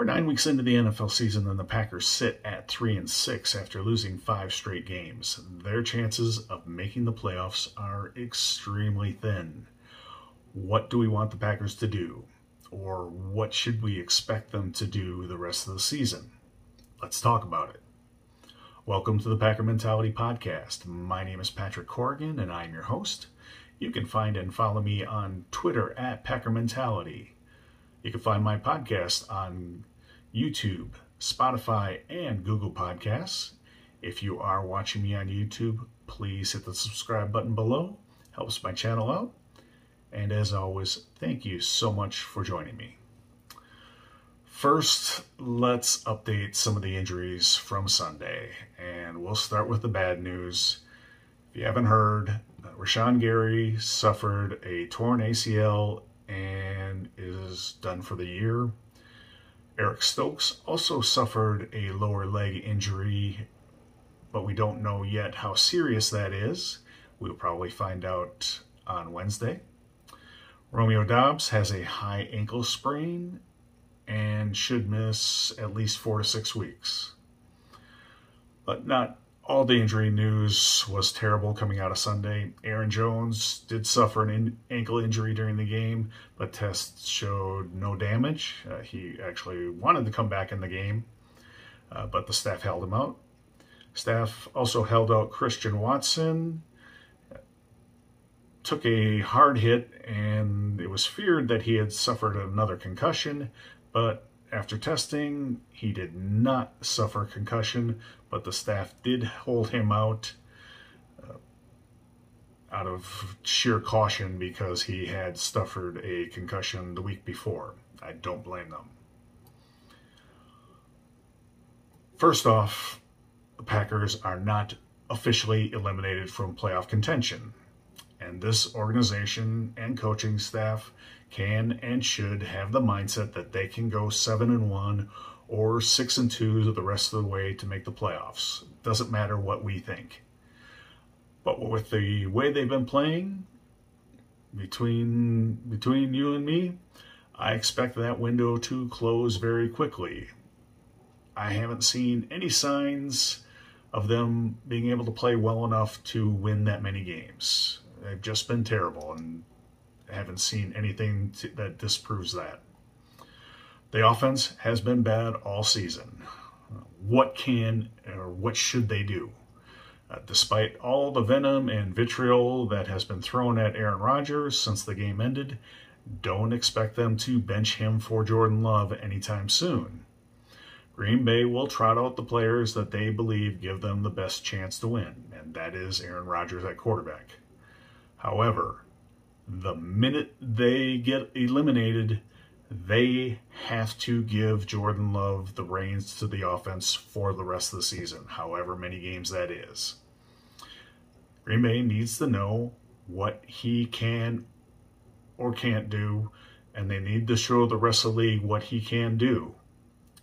We're nine weeks into the NFL season, and the Packers sit at three and six after losing five straight games. Their chances of making the playoffs are extremely thin. What do we want the Packers to do? Or what should we expect them to do the rest of the season? Let's talk about it. Welcome to the Packer Mentality Podcast. My name is Patrick Corrigan, and I'm your host. You can find and follow me on Twitter at Packer Mentality. You can find my podcast on YouTube, Spotify, and Google Podcasts. If you are watching me on YouTube, please hit the subscribe button below. Helps my channel out. And as always, thank you so much for joining me. First, let's update some of the injuries from Sunday. And we'll start with the bad news. If you haven't heard, Rashan Gary suffered a torn ACL and is done for the year. Eric Stokes also suffered a lower leg injury, but we don't know yet how serious that is. We'll probably find out on Wednesday. Romeo Doubs has a high ankle sprain and should miss at least four to six weeks. But not all the injury news was terrible coming out of Sunday. Aaron Jones did suffer an in ankle injury during the game, but tests showed no damage. Uh, he actually wanted to come back in the game, uh, but the staff held him out. Staff also held out Christian Watson. Took a hard hit, and it was feared that he had suffered another concussion, but after testing, he did not suffer concussion, but the staff did hold him out uh, out of sheer caution because he had suffered a concussion the week before. I don't blame them. First off, the Packers are not officially eliminated from playoff contention. And this organization and coaching staff can and should have the mindset that they can go 7 and 1 or 6 and 2 the rest of the way to make the playoffs. Doesn't matter what we think. But with the way they've been playing between between you and me, I expect that window to close very quickly. I haven't seen any signs of them being able to play well enough to win that many games. They've just been terrible, and haven't seen anything to, that disproves that. The offense has been bad all season. What can or what should they do? Uh, despite all the venom and vitriol that has been thrown at Aaron Rodgers since the game ended, don't expect them to bench him for Jordan Love anytime soon. Green Bay will trot out the players that they believe give them the best chance to win, and that is Aaron Rodgers at quarterback. However, the minute they get eliminated, they have to give Jordan Love the reins to the offense for the rest of the season, however many games that is. Green Bay needs to know what he can or can't do, and they need to show the rest of the league what he can do.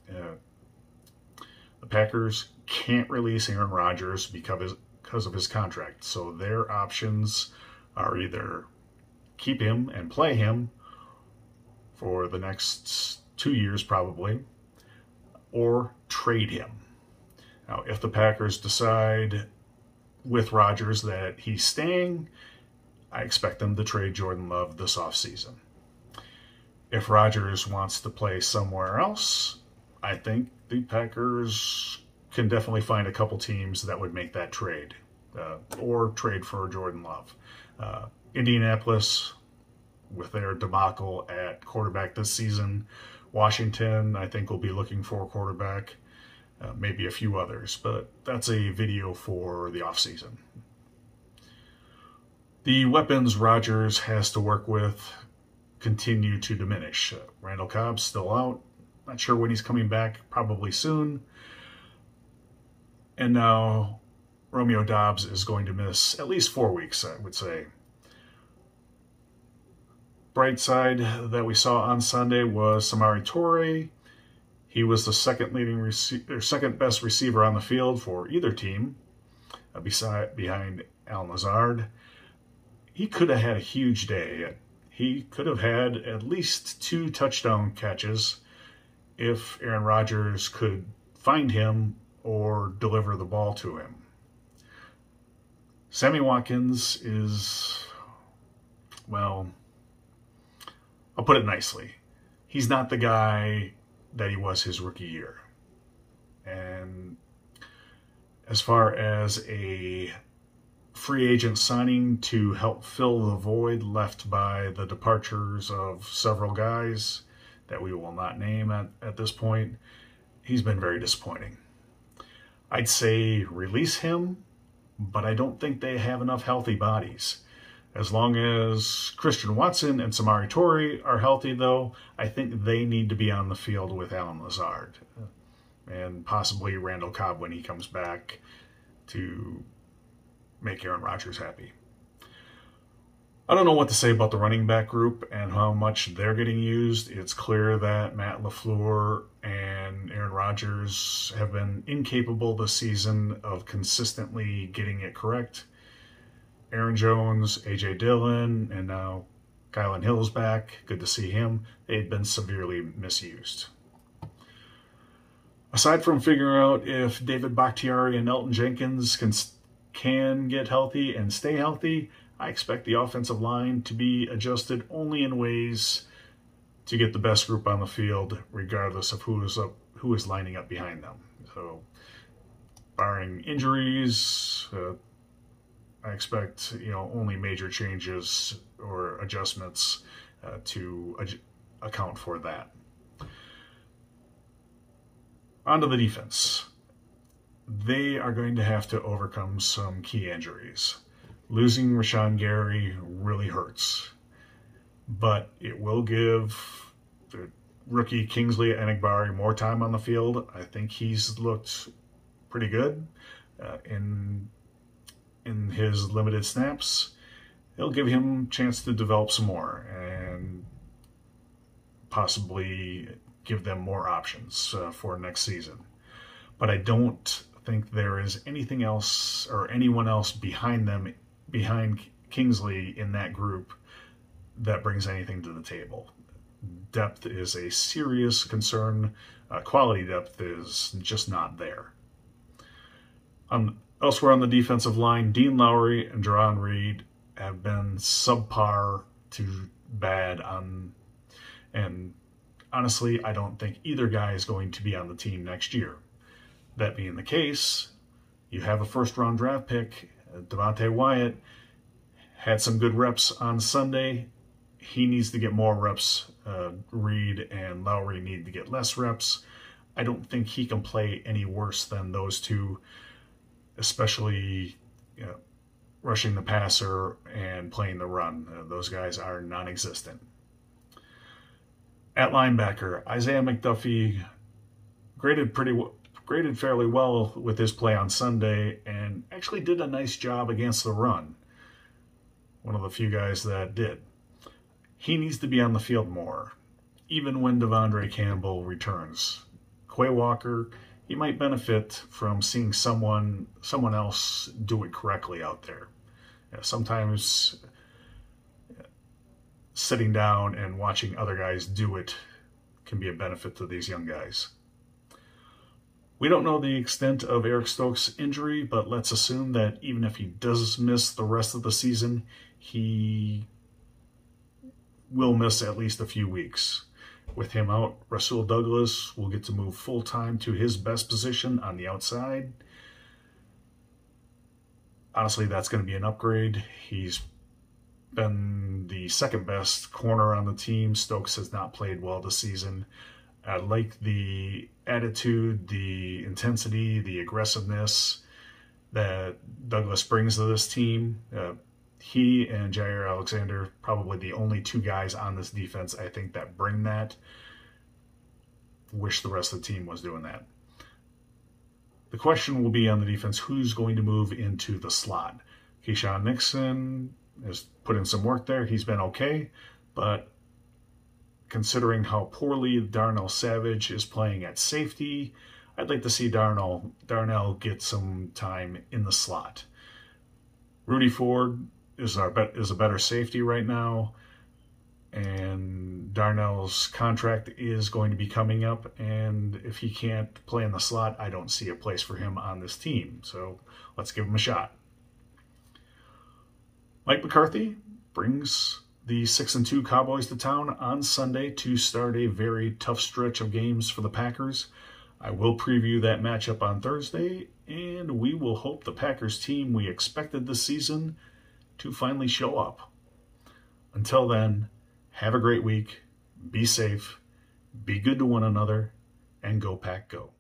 Uh, the Packers can't release Aaron Rodgers because, because of his contract, so their options are either keep him and play him for the next two years probably, or trade him. Now, if the Packers decide with Rodgers that he's staying, I expect them to trade Jordan Love this offseason. If Rodgers wants to play somewhere else, I think the Packers can definitely find a couple teams that would make that trade uh, or trade for Jordan Love. Uh, Indianapolis, with their debacle at quarterback this season. Washington, I think, will be looking for a quarterback, uh, maybe a few others, but that's a video for the offseason. The weapons Rodgers has to work with continue to diminish. Uh, Randall Cobb's still out. Not sure when he's coming back, probably soon. And now Romeo Doubs is going to miss at least four weeks, I would say bright side that we saw on Sunday was Samori Toure. He was the second leading receiver, second best receiver on the field for either team, uh, beside behind Al Lazard. He could have had a huge day. He could have had at least two touchdown catches if Aaron Rodgers could find him or deliver the ball to him. Sammy Watkins is, well, I'll put it nicely. He's not the guy that he was his rookie year. And as far as a free agent signing to help fill the void left by the departures of several guys that we will not name at, at this point, he's been very disappointing. I'd say release him, but I don't think they have enough healthy bodies. As long as Christian Watson and Samori Toure are healthy, though, I think they need to be on the field with Allen Lazard and possibly Randall Cobb when he comes back to make Aaron Rodgers happy. I don't know what to say about the running back group and how much they're getting used. It's clear that Matt LaFleur and Aaron Rodgers have been incapable this season of consistently getting it correct. Aaron Jones, AJ Dillon, and now Kylin Hill's back. Good to see him. They've been severely misused. Aside from figuring out if David Bakhtiari and Elgton Jenkins can can get healthy and stay healthy, I expect the offensive line to be adjusted only in ways to get the best group on the field, regardless of who is up, who is lining up behind them. So, barring injuries, uh, I expect you know only major changes or adjustments uh, to ad- account for that. On to the defense. They are going to have to overcome some key injuries. Losing Rashan Gary really hurts, but it will give the rookie Kingsley Enagbare more time on the field. I think he's looked pretty good uh, in in his limited snaps. It'll give him a chance to develop some more and possibly give them more options uh, for next season. But I don't think there is anything else or anyone else behind them, behind Kingsley in that group that brings anything to the table. Depth is a serious concern. Uh, quality depth is just not there. Um, elsewhere on the defensive line, Dean Lowry and Jarran Reed have been subpar to bad on, and honestly, I don't think either guy is going to be on the team next year. That being the case, you have a first round draft pick, Devonte Wyatt, had some good reps on Sunday. He needs to get more reps. Uh, Reed and Lowry need to get less reps. I don't think he can play any worse than those two, especially you know, rushing the passer and playing the run. Uh, those guys are non existent. At linebacker, Isaiah McDuffie graded pretty graded fairly well with his play on Sunday and actually did a nice job against the run. One of the few guys that did. He needs to be on the field more, even when De'Vondre Campbell returns. Quay Walker, he might benefit from seeing someone someone else do it correctly out there. sometimes uh, sitting down and watching other guys do it can be a benefit to these young guys. We don't know the extent of Eric Stokes' injury, but let's assume that even if he does miss the rest of the season, he will miss at least a few weeks. With him out, Rasul Douglas will get to move full time to his best position on the outside. Honestly, that's going to be an upgrade. He's been the second best corner on the team. Stokes has not played well this season. I like the attitude, the intensity, the aggressiveness that Douglas brings to this team. Uh, he and Jaire Alexander, probably the only two guys on this defense, I think, that bring that. Wish the rest of the team was doing that. The question will be on the defense who's going to move into the slot? Keisean Nixon has put in some work there. He's been okay, but considering how poorly Darnell Savage is playing at safety, I'd like to see Darnell Darnell get some time in the slot. Rudy Ford is our is a better safety right now, and Darnell's contract is going to be coming up. And if he can't play in the slot, I don't see a place for him on this team. So let's give him a shot. Mike McCarthy brings the 6 and 2 Cowboys to town on Sunday to start a very tough stretch of games for the Packers. I will preview that matchup on Thursday, and we will hope the Packers team we expected this season to finally show up. Until then, have a great week, be safe, be good to one another, and go Pack Go.